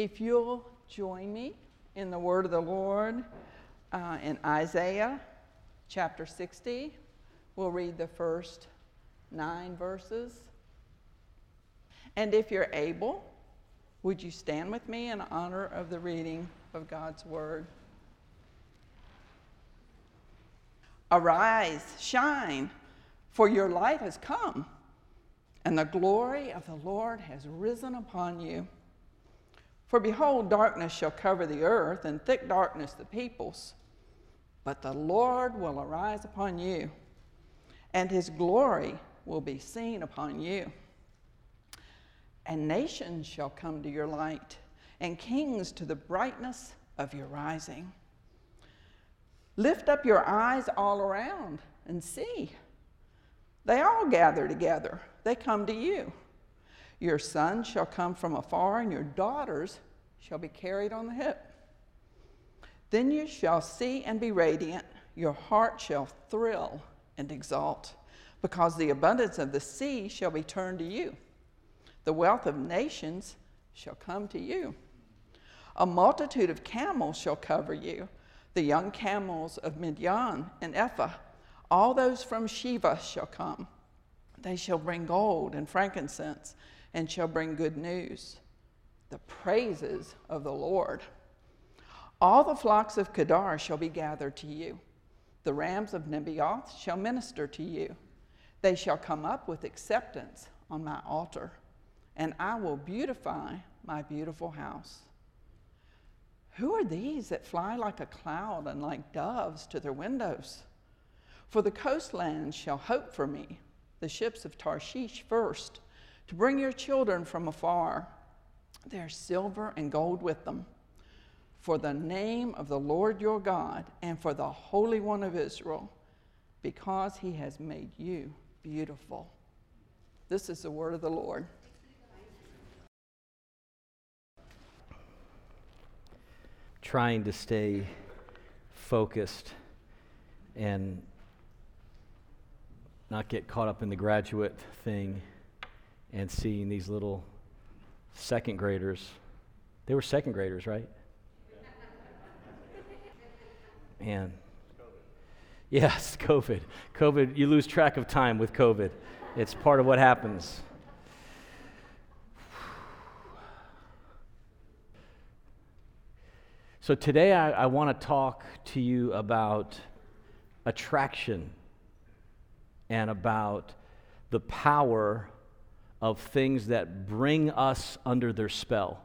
If you'll join me in the word of the Lord uh, in Isaiah chapter 60, we'll read the first nine verses. And if you're able, would you stand with me in honor of the reading of God's word? Arise, shine, for your light has come, and the glory of the Lord has risen upon you. For behold, darkness shall cover the earth, and thick darkness the peoples. But the Lord will arise upon you, and his glory will be seen upon you. And nations shall come to your light, and kings to the brightness of your rising. Lift up your eyes all around and see. They all gather together, they come to you. Your sons shall come from afar, and your daughters shall be carried on the hip. Then you shall see and be radiant, your heart shall thrill and exult, because the abundance of the sea shall be turned to you. The wealth of nations shall come to you. A multitude of camels shall cover you, the young camels of Midian and Ephah. All those from Sheba shall come. They shall bring gold and frankincense and shall bring good news, the praises of the Lord. All the flocks of Kedar shall be gathered to you. The rams of Nebaioth shall minister to you. They shall come up with acceptance on my altar, and I will beautify my beautiful house. Who are these that fly like a cloud and like doves to their windows? For the coastlands shall hope for me, the ships of Tarshish first to bring your children from afar, their silver and gold with them, for the name of the Lord your God and for the Holy One of Israel, because he has made you beautiful. This is the word of the Lord. Trying to stay focused and not get caught up in the graduate thing and seeing these little second graders. They were second graders, right? Man. Yes, COVID. COVID, you lose track of time with COVID. It's part of what happens. So today I, I want to talk to you about attraction and about the power of things that bring us under their spell.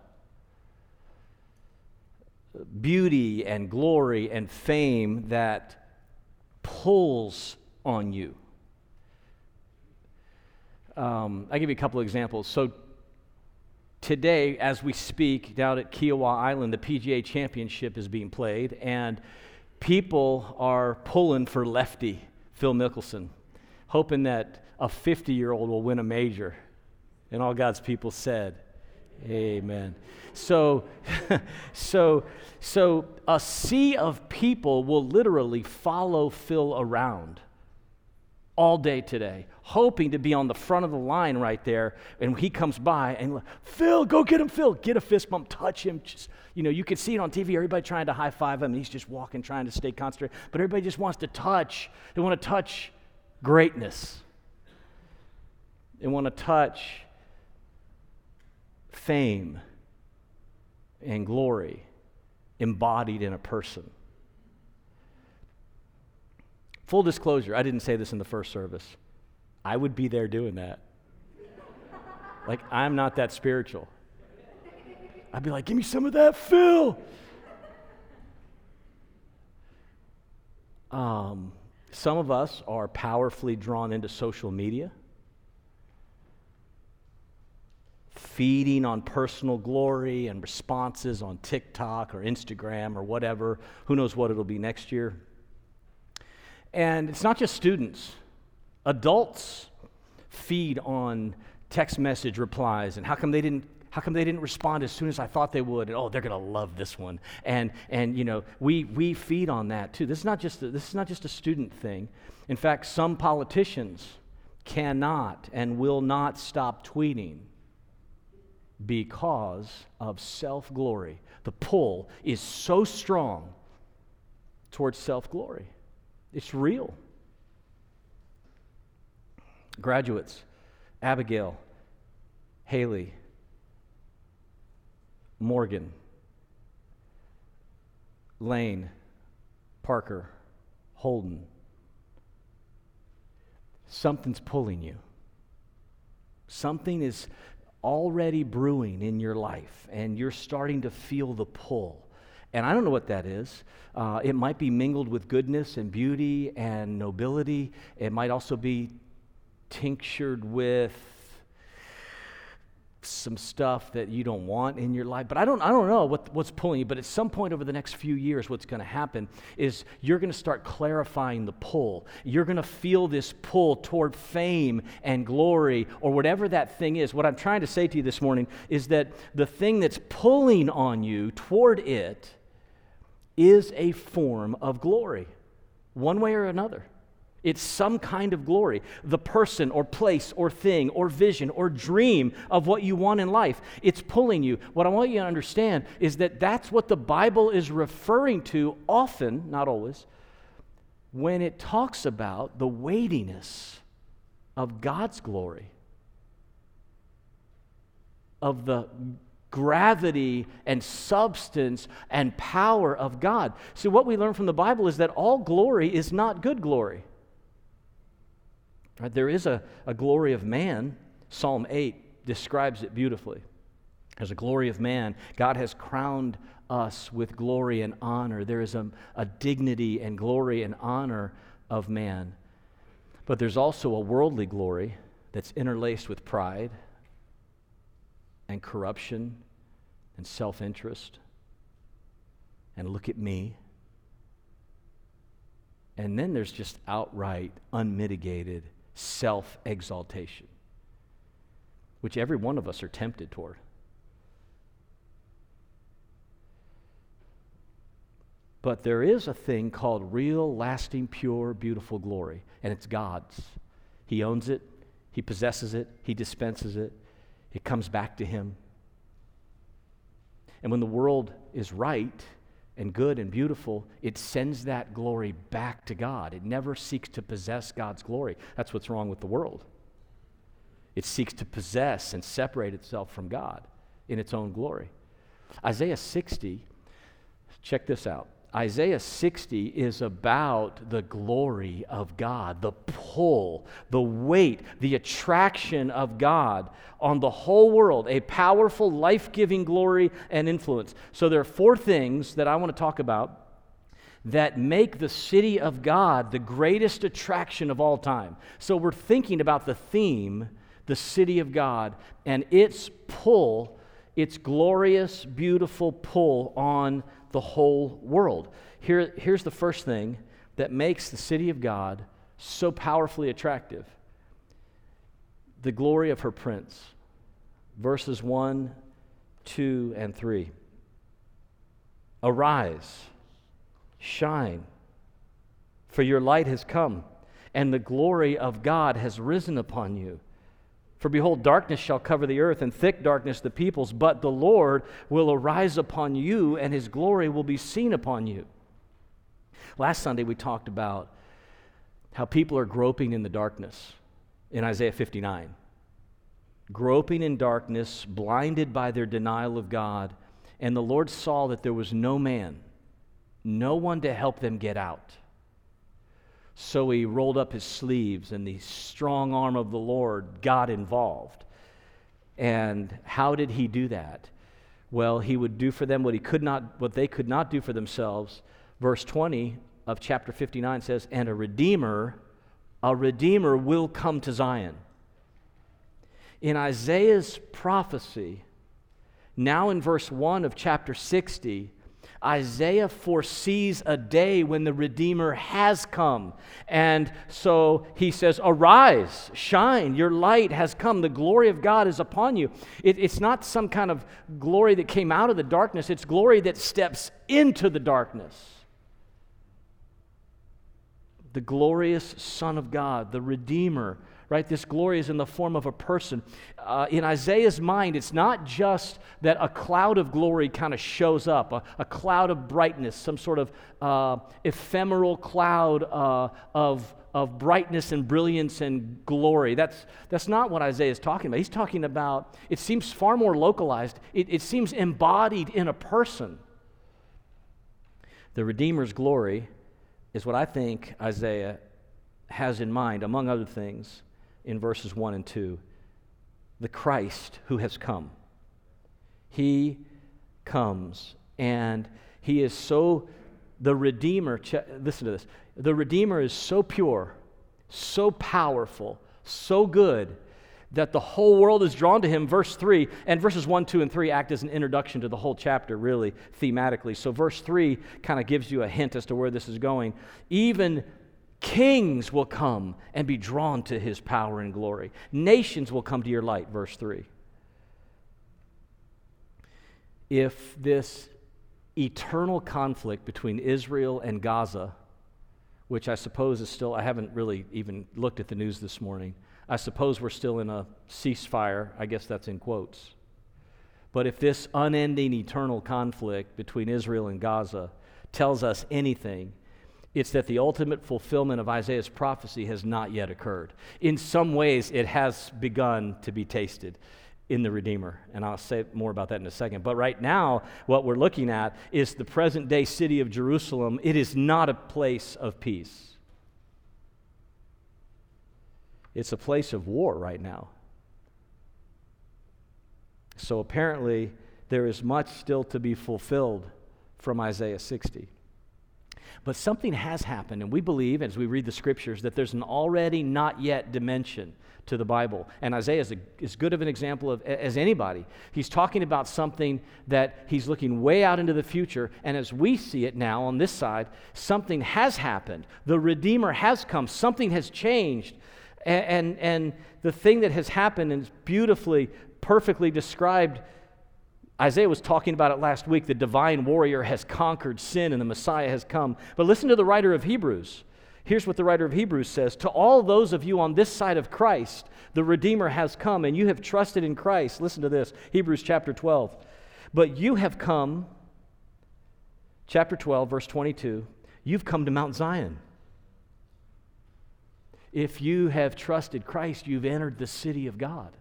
Beauty and glory and fame that pulls on you. Um, I'll give you a couple of examples. So, today, as we speak, down at Kiawah Island, the PGA Championship is being played, and people are pulling for lefty Phil Mickelson, hoping that a 50 year old will win a major. And all God's people said, Amen. So, so, so a sea of people will literally follow Phil around all day today, hoping to be on the front of the line right there. And he comes by and, Phil, go get him, Phil. Get a fist bump, touch him. Just, you know, you can see it on TV, everybody trying to high five him. and he's just walking, trying to stay concentrated. But everybody just wants to touch. They want to touch greatness. They want to touch fame and glory embodied in a person. Full disclosure, I didn't say this in the first service. I would be there doing that. like, I'm not that spiritual. I'd be like, give me some of that, Phil. Um, some of us are powerfully drawn into social media. Feeding on personal glory and responses on TikTok or Instagram or whatever. Who knows what it'll be next year? And it's not just students, adults feed on text message replies and how come they didn't how come they didn't respond as soon as I thought they would? And, oh, they're going to love this one. And, and you know, we, we feed on that too. This is, not just a, this is not just a student thing. In fact, some politicians cannot and will not stop tweeting because of self glory. The pull is so strong towards self glory. It's real. Graduates, Abigail, Haley, Morgan, Lane, Parker, Holden. Something's pulling you. Something is already brewing in your life, and you're starting to feel the pull. And I don't know what that is. Uh, it might be mingled with goodness and beauty and nobility. It might also be tinctured with some stuff that you don't want in your life. But I don't, I don't know what, what's pulling you. But at some point over the next few years, what's going to happen is you're going to start clarifying the pull. You're going to feel this pull toward fame and glory or whatever that thing is. What I'm trying to say to you this morning is that the thing that's pulling on you toward it is a form of glory, one way or another. It's some kind of glory. The person or place or thing or vision or dream of what you want in life. It's pulling you. What I want you to understand is that that's what the Bible is referring to often, not always, when it talks about the weightiness of God's glory, of the gravity and substance and power of God. See, what we learn from the Bible is that all glory is not good glory. Right? There is a, a glory of man. Psalm 8 describes it beautifully. As a glory of man, God has crowned us with glory and honor. There is a, a dignity and glory and honor of man. But there's also a worldly glory that's interlaced with pride and corruption and self interest. And look at me. And then there's just outright, unmitigated self exaltation, which every one of us are tempted toward. But there is a thing called real, lasting, pure, beautiful glory, and it's God's. He owns it, He possesses it, He dispenses it, it comes back to Him. And when the world is right, and good and beautiful, it sends that glory back to God. It never seeks to possess God's glory. That's what's wrong with the world. It seeks to possess and separate itself from God in its own glory. Isaiah 60, check this out. Isaiah 60 is about the glory of God, the pull, the weight, the attraction of God on the whole world, a powerful, life giving glory and influence. So, there are four things that I want to talk about that make the city of God the greatest attraction of all time. So, we're thinking about the theme, the city of God, and its pull, its glorious, beautiful pull on the whole world. Here, here's the first thing that makes the city of God so powerfully attractive the glory of her prince. Verses 1, 2, and 3. Arise, shine, for your light has come, and the glory of God has risen upon you. For behold, darkness shall cover the earth, and thick darkness the peoples, but the Lord will arise upon you, and his glory will be seen upon you. Last Sunday, we talked about how people are groping in the darkness in Isaiah 59. Groping in darkness, blinded by their denial of God, and the Lord saw that there was no man, no one to help them get out. So he rolled up his sleeves, and the strong arm of the Lord got involved. And how did he do that? Well, he would do for them what he could not, what they could not do for themselves. Verse 20 of chapter 59 says, "And a redeemer, a redeemer will come to Zion." In Isaiah's prophecy, now in verse 1 of chapter 60, Isaiah foresees a day when the Redeemer has come. And so he says, Arise, shine, your light has come, the glory of God is upon you. It, it's not some kind of glory that came out of the darkness, it's glory that steps into the darkness. The glorious Son of God, the Redeemer, right? This glory is in the form of a person. Uh, in Isaiah's mind, it's not just that a cloud of glory kind of shows up, a, a, cloud of brightness, some sort of uh, ephemeral cloud uh, of, of brightness and brilliance and glory. That's, that's not what Isaiah is talking about. He's talking about, it seems far more localized, it, it seems embodied in a person. The Redeemer's glory is what I think Isaiah has in mind, among other things in verses 1 and 2 the Christ who has come. He comes, and he is so, the Redeemer, listen to this, the Redeemer is so pure, so powerful, so good that the whole world is drawn to him. Verse 3 and verses 1, 2, and 3 act as an introduction to the whole chapter, really, thematically. So, verse 3 kind of gives you a hint as to where this is going. Even Kings will come and be drawn to his power and glory. Nations will come to your light, verse 3. If this eternal conflict between Israel and Gaza, which I suppose is still, I haven't really even looked at the news this morning. I suppose we're still in a ceasefire. I guess that's in quotes. But if this unending eternal conflict between Israel and Gaza tells us anything, it's that the ultimate fulfillment of Isaiah's prophecy has not yet occurred. In some ways, it has begun to be tasted in the Redeemer. And I'll say more about that in a second. But right now, what we're looking at is the present day city of Jerusalem. It is not a place of peace, it's a place of war right now. So apparently, there is much still to be fulfilled from Isaiah 60. But something has happened, and we believe, as we read the scriptures, that there's an already not yet dimension to the Bible. And Isaiah is as good of an example of, as anybody. He's talking about something that he's looking way out into the future. And as we see it now on this side, something has happened. The Redeemer has come, something has changed. And, and, and the thing that has happened is beautifully, perfectly described Isaiah was talking about it last week. The divine warrior has conquered sin and the Messiah has come. But listen to the writer of Hebrews. Here's what the writer of Hebrews says To all those of you on this side of Christ, the Redeemer has come and you have trusted in Christ. Listen to this Hebrews chapter 12. But you have come, chapter 12, verse 22, you've come to Mount Zion. If you have trusted Christ, you've entered the city of God.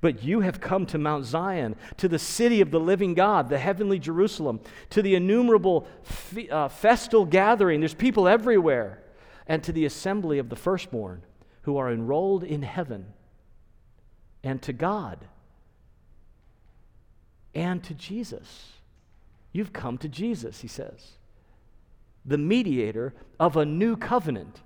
But you have come to Mount Zion, to the city of the living God, the heavenly Jerusalem, to the innumerable uh, festal gathering. There's people everywhere. And to the assembly of the firstborn who are enrolled in heaven, and to God, and to Jesus. You've come to Jesus, he says, the mediator of a new covenant.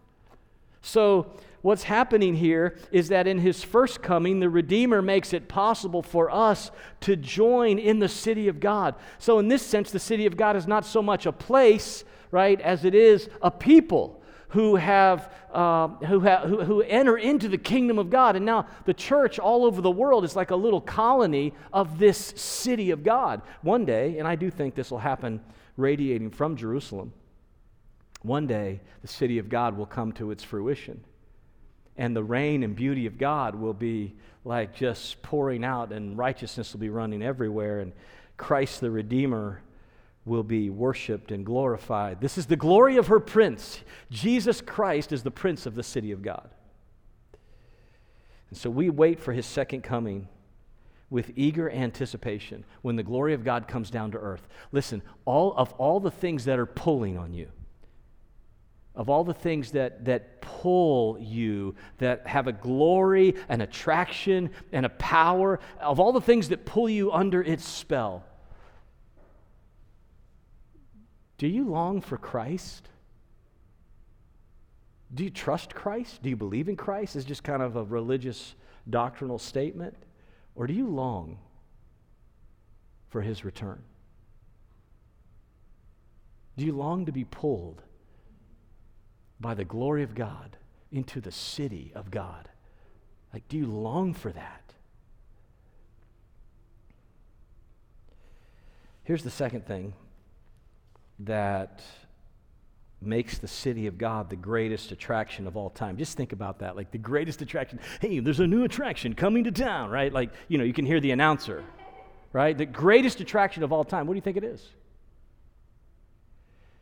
So, what's happening here is that in his first coming, the Redeemer makes it possible for us to join in the city of God. So, in this sense, the city of God is not so much a place, right, as it is a people who have uh, who, ha- who, who enter into the kingdom of God. And now the church all over the world is like a little colony of this city of God. One day, and I do think this will happen radiating from Jerusalem, one day the city of God will come to its fruition and the reign and beauty of God will be like just pouring out, and righteousness will be running everywhere, and Christ the Redeemer will be worshiped and glorified. This is the glory of her prince. Jesus Christ is the prince of the city of God. And so we wait for his second coming with eager anticipation when the glory of God comes down to earth. Listen, all of all the things that are pulling on you, of all the things that, that pull you, that have a glory, an attraction, and a power, of all the things that pull you under its spell, do you long for Christ? Do you trust Christ? Do you believe in Christ Is just kind of a religious doctrinal statement? Or do you long for his return? Do you long to be pulled? By the glory of God into the city of God. Like, do you long for that? Here's the second thing that makes the city of God the greatest attraction of all time. Just think about that. Like the greatest attraction. Hey, there's a new attraction coming to town, right? Like, you know, you can hear the announcer, right? The greatest attraction of all time. What do you think it is?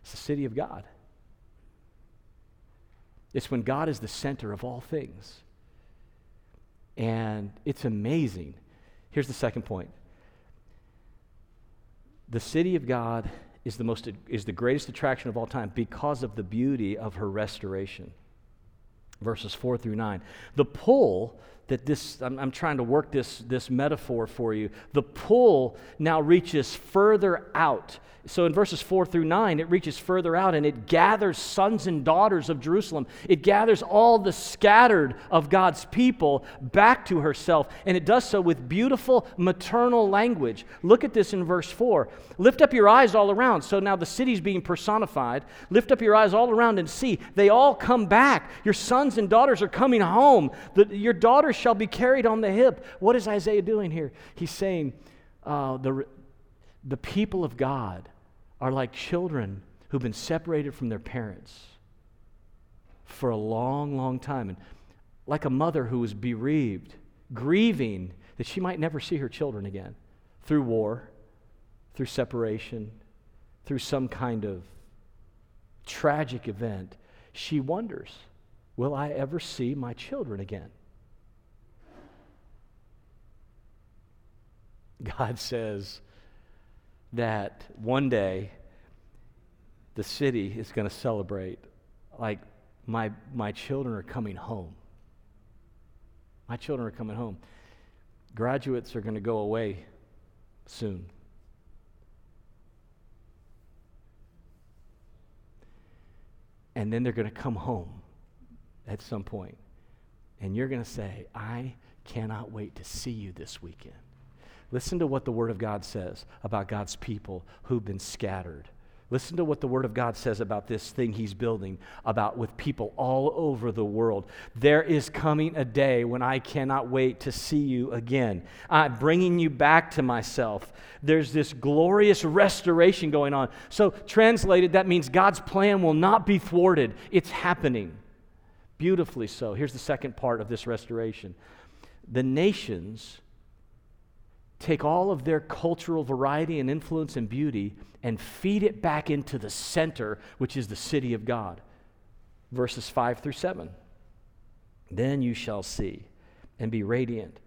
It's the city of God. It's when God is the center of all things. And it's amazing. Here's the second point the city of God is the, most, is the greatest attraction of all time because of the beauty of her restoration. Verses 4 through 9. The pull that this, I'm, I'm trying to work this, this metaphor for you, the pull now reaches further out so in verses 4 through 9, it reaches further out and it gathers sons and daughters of Jerusalem. It gathers all the scattered of God's people back to herself, and it does so with beautiful maternal language. Look at this in verse 4. Lift up your eyes all around. So now the city's being personified. Lift up your eyes all around and see. They all come back. Your sons and daughters are coming home. The, your daughters shall be carried on the hip. What is Isaiah doing here? He's saying, uh, the, the people of God are like children who've been separated from their parents for a long, long time. And like a mother who was bereaved, grieving that she might never see her children again through war, through separation, through some kind of tragic event. She wonders, will I ever see my children again? God says, that one day the city is going to celebrate like my, my children are coming home. My children are coming home. Graduates are going to go away soon. And then they're going to come home at some point. And you're going to say, I cannot wait to see you this weekend. Listen to what the Word of God says about God's people who've been scattered. Listen to what the Word of God says about this thing He's building, about with people all over the world. There is coming a day when I cannot wait to see you again. I'm bringing you back to myself. There's this glorious restoration going on. So, translated, that means God's plan will not be thwarted, it's happening. Beautifully so. Here's the second part of this restoration the nations take all of their cultural variety and influence and beauty and feed it back into the center, which is the city of God. Verses 5 through 7. Then you shall see and be radiant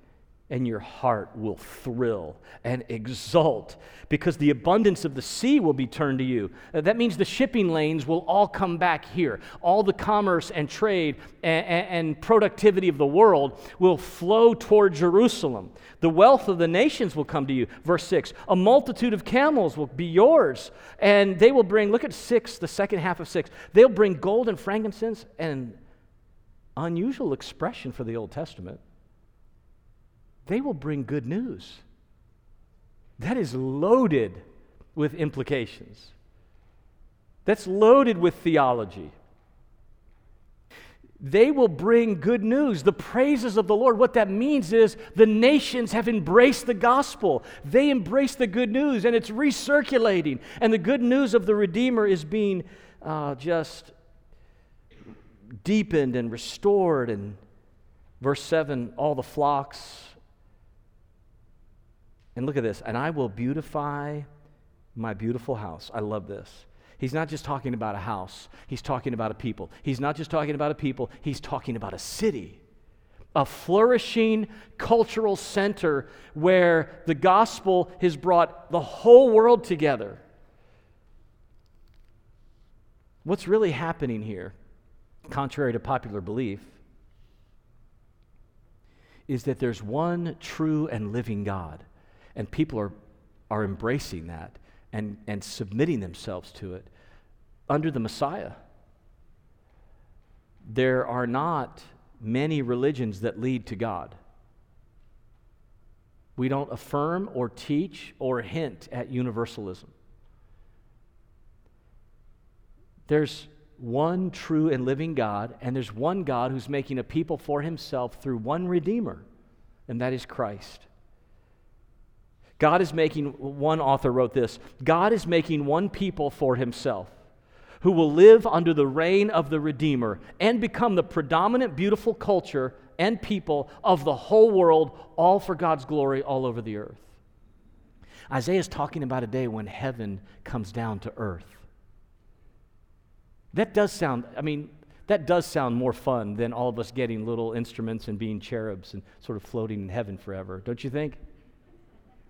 and your heart will thrill and exult because the abundance of the sea will be turned to you. Uh, that means the shipping lanes will all come back here. All the commerce and trade and, and, productivity of the world will flow toward Jerusalem. The wealth of the nations will come to you. Verse 6 A multitude of camels will be yours, and they will bring, look at 6, the second half of 6. They'll bring gold and frankincense and unusual expression for the Old Testament they will bring good news. That is loaded with implications. That's loaded with theology. They will bring good news, the praises of the Lord. What that means is the nations have embraced the gospel. They embrace the good news, and it's recirculating. And the good news of the Redeemer is being uh, just deepened and restored. And verse 7 all the flocks and look at this, and I will beautify my beautiful house. I love this. He's not just talking about a house, he's talking about a people. He's not just talking about a people, he's talking about a city. A flourishing cultural center where the gospel has brought the whole world together. What's really happening here, contrary to popular belief, is that there's one true and living God and people are, are embracing that and, and submitting themselves to it under the Messiah. There are not many religions that lead to God. We don't affirm or teach or hint at universalism. There's one true and living God, and there's one God who's making a people for himself through one Redeemer, and that is Christ. God is making, one author wrote this God is making one people for himself who will live under the reign of the Redeemer and become the predominant beautiful culture and people of the whole world, all for God's glory all over the earth. Isaiah is talking about a day when heaven comes down to earth. That does sound, I mean, that does sound more fun than all of us getting little instruments and being cherubs and sort of floating in heaven forever, don't you think?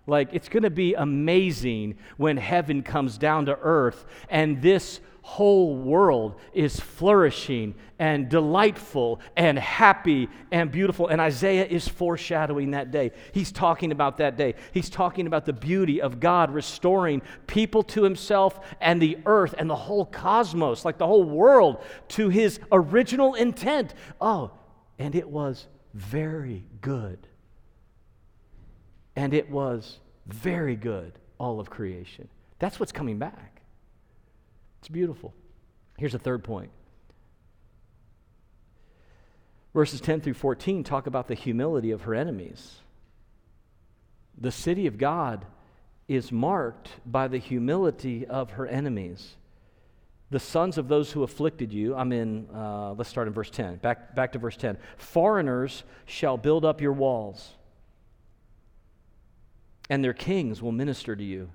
Like, it's going to be amazing when heaven comes down to earth and this whole world is flourishing and delightful and happy and beautiful. And Isaiah is foreshadowing that day. He's talking about that day. He's talking about the beauty of God restoring people to himself and the earth and the whole cosmos, like the whole world, to his original intent. Oh, and it was very good. And it was very good, all of creation. That's what's coming back. It's beautiful. Here's a third point. Verses 10 through 14 talk about the humility of her enemies. The city of God is marked by the humility of her enemies. The sons of those who afflicted you, I'm in, uh, let's start in verse 10. Back, back to verse 10. Foreigners shall build up your walls, and their kings will minister to you.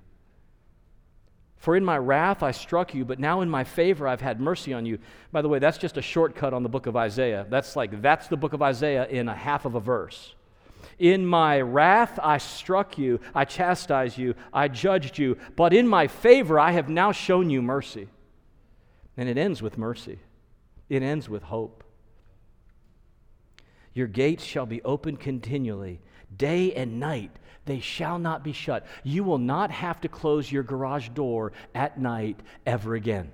For in my wrath I struck you, but now in my favor I've had mercy on you. By the way, that's just a shortcut on the book of Isaiah. That's like, that's the book of Isaiah in a half of a verse. In my wrath I struck you, I chastised you, I judged you, but in my favor I have now shown you mercy. And it ends with mercy, it ends with hope. Your gates shall be open continually, day and night they shall not be shut. You will not have to close your garage door at night ever again.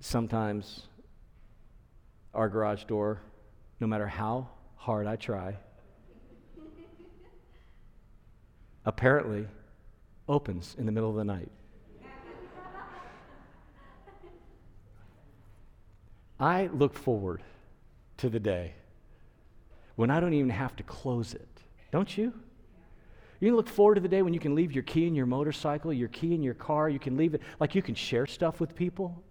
Sometimes our garage door, no matter how hard I try, apparently opens in the middle of the night. I look forward to the day when I don't even have to close it. Don't you? You can look forward to the day when you can leave your key in your motorcycle, your key in your car, you can leave it, like you can share stuff with people.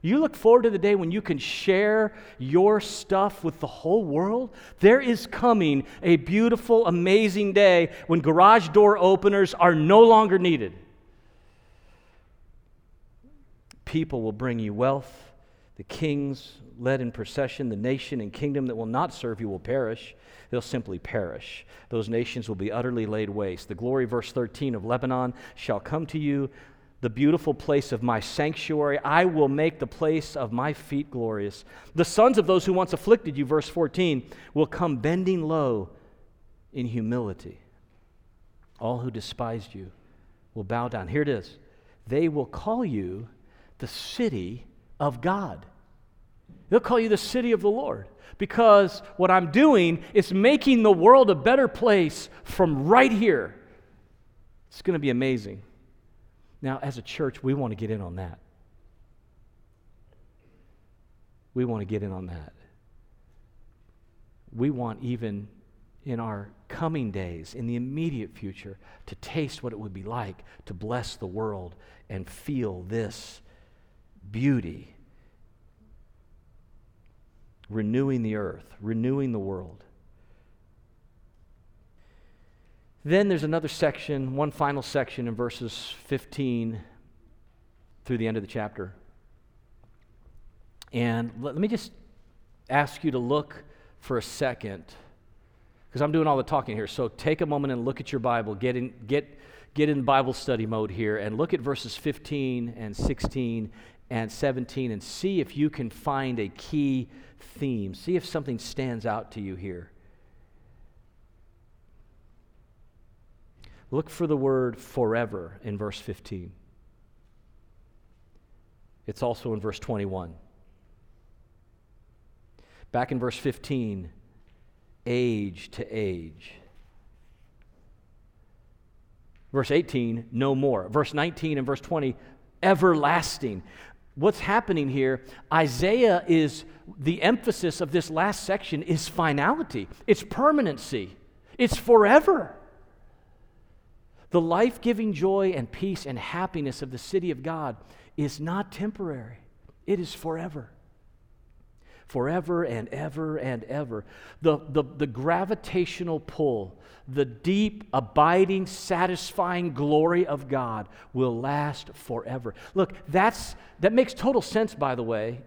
You look forward to the day when you can share your stuff with the whole world. There is coming a beautiful, amazing day when garage door openers are no longer needed. People will bring you wealth, the kings led in procession, the nation and kingdom that will not serve you will perish. They'll simply perish. Those nations will be utterly laid waste. The glory, verse 13 of Lebanon, shall come to you, the beautiful place of my sanctuary. I will make the place of my feet glorious. The sons of those who once afflicted you, verse 14, will come bending low in humility. All who despised you will bow down. Here it is. They will call you the city of God. They'll call you the city of the Lord because what I'm doing is making the world a better place from right here. It's going to be amazing. Now, as a church, we want to get in on that. We want to get in on that. We want, even in our coming days, in the immediate future, to taste what it would be like to bless the world and feel this beauty, renewing the earth, renewing the world. Then there's another section, one final section in verses 15 through the end of the chapter. And let, me just ask you to look for a second, because I'm doing all the talking here. So take a moment and look at your Bible. Get in, get, get in Bible study mode here and look at verses 15 and 16 and 17 and see if you can find a key theme. See if something stands out to you here. Look for the word forever in verse 15. It's also in verse 21. Back in verse 15, age to age. Verse 18, no more. Verse 19 and verse 20, everlasting what's happening here, Isaiah is the emphasis of this last section is finality, it's permanency, it's forever. The life giving joy and peace and happiness of the city of God is not temporary, it is forever. Forever and ever and ever. The, the, the gravitational pull, the deep, abiding, satisfying glory of God will last forever. Look, that's, that makes total sense, by the way,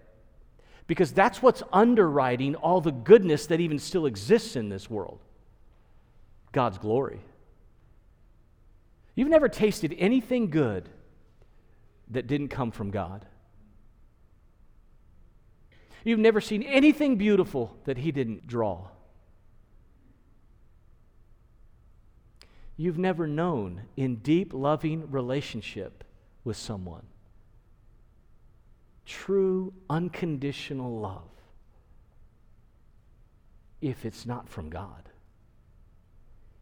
because that's what's underwriting all the goodness that even still exists in this world God's glory. You've never tasted anything good that didn't come from God. You've never seen anything beautiful that He didn't draw. You've never known in deep, loving relationship with someone true, unconditional love if it's not from God.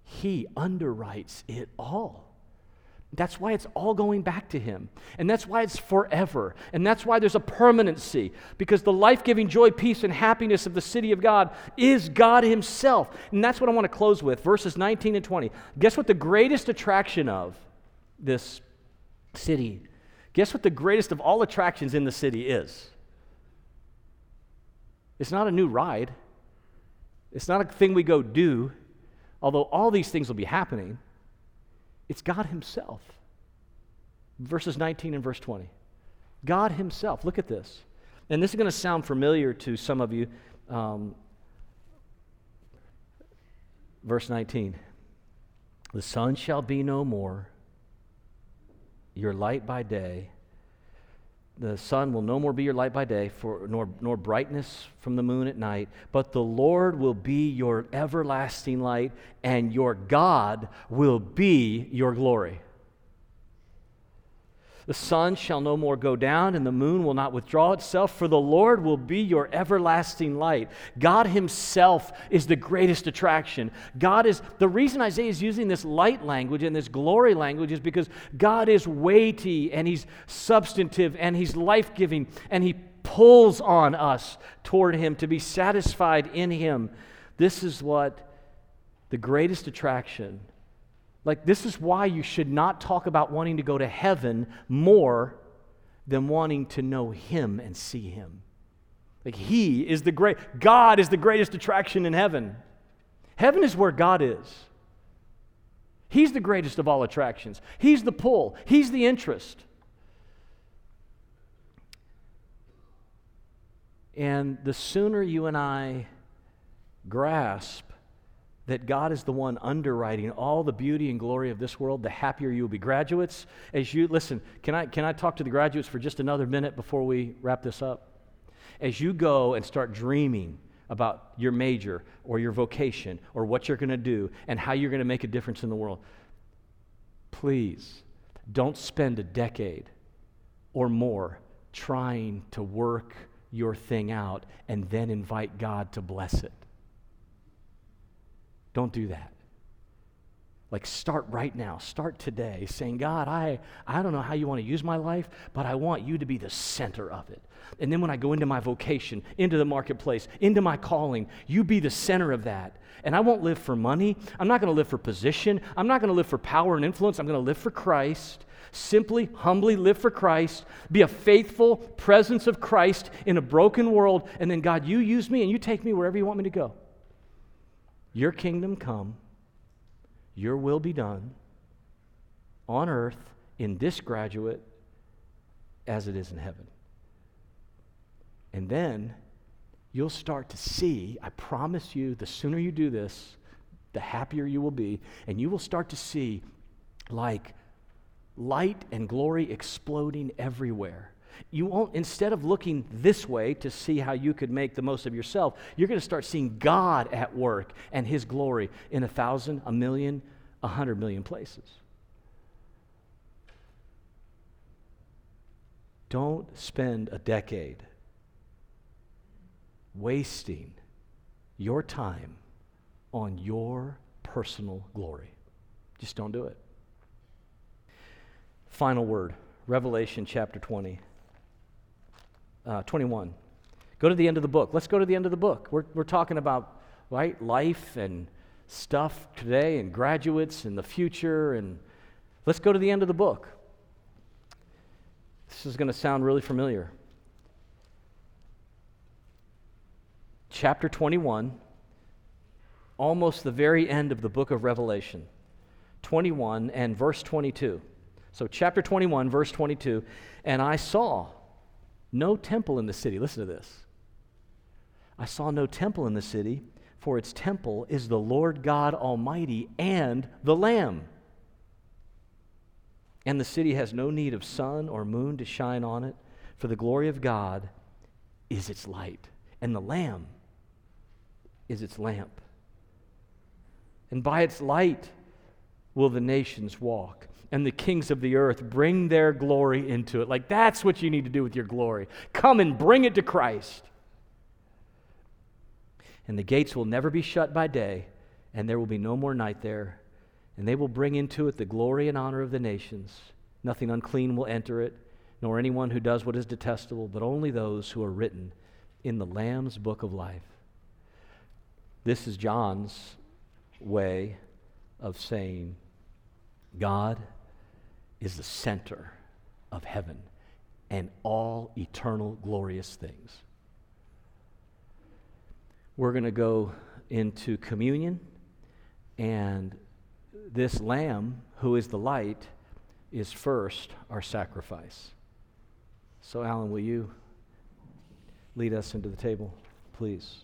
He underwrites it all. That's why it's all going back to Him. And that's why it's forever. And that's why there's a permanency. Because the life giving joy, peace, and happiness of the city of God is God Himself. And that's what I want to close with verses 19 and 20. Guess what the greatest attraction of this city? Guess what the greatest of all attractions in the city is? It's not a new ride, it's not a thing we go do, although all these things will be happening. It's God Himself. Verses 19 and verse 20. God Himself. Look at this. And this is going to sound familiar to some of you. Um, verse 19 The sun shall be no more, your light by day. The sun will no more be your light by day, for, nor, nor brightness from the moon at night, but the Lord will be your everlasting light, and your God will be your glory. The sun shall no more go down, and the moon will not withdraw itself, for the Lord will be your everlasting light. God Himself is the greatest attraction. God is, the reason Isaiah is using this light language and this glory language is because God is weighty, and He's substantive, and He's life giving, and He pulls on us toward Him to be satisfied in Him. This is what the greatest attraction like, this is why you should not talk about wanting to go to heaven more than wanting to know Him and see Him. Like, He is the great, God is the greatest attraction in heaven. Heaven is where God is. He's the greatest of all attractions. He's the pull, He's the interest. And the sooner you and I grasp that God is the one underwriting all the beauty and glory of this world, the happier you will be. Graduates, as you listen, can I, can I talk to the graduates for just another minute before we wrap this up? As you go and start dreaming about your major or your vocation or what you're going to do and how you're going to make a difference in the world, please don't spend a decade or more trying to work your thing out and then invite God to bless it. Don't do that. Like, start right now. Start today saying, God, I, I don't know how you want to use my life, but I want you to be the center of it. And then when I go into my vocation, into the marketplace, into my calling, you be the center of that. And I won't live for money. I'm not going to live for position. I'm not going to live for power and influence. I'm going to live for Christ. Simply, humbly live for Christ. Be a faithful presence of Christ in a broken world. And then, God, you use me and you take me wherever you want me to go. Your kingdom come, your will be done on earth in this graduate as it is in heaven. And then you'll start to see, I promise you, the sooner you do this, the happier you will be. And you will start to see like light and glory exploding everywhere. You won't, instead of looking this way to see how you could make the most of yourself, you're going to start seeing God at work and His glory in a thousand, a million, a hundred million places. Don't spend a decade wasting your time on your personal glory. Just don't do it. Final word Revelation chapter 20 uh, 21. Go to the end of the book. Let's go to the end of the book. We're, we're talking about right life and stuff today and graduates and the future and Let's go to the end of the book. This is going to sound really familiar. Chapter 21, almost the very end of the book of Revelation. 21 and verse 22. So, chapter 21, verse 22. And I saw no temple in the city. Listen to this. I saw no temple in the city, for its temple is the Lord God Almighty and the Lamb. And the city has no need of sun or moon to shine on it, for the glory of God is its light, and the Lamb is its lamp. And by its light will the nations walk, and the kings of the earth bring their glory into it. Like, that's what you need to do with your glory. Come and bring it to Christ. And the gates will never be shut by day, and there will be no more night there and they will bring into it the glory and honor of the nations. Nothing unclean will enter it, nor anyone who does what is detestable, but only those who are written in the Lamb's book of life. This is John's way of saying God is the center of heaven and all eternal glorious things. We're going to go into communion and this lamb, who is the light, is first our sacrifice. So, Alan, will you lead us into the table, please?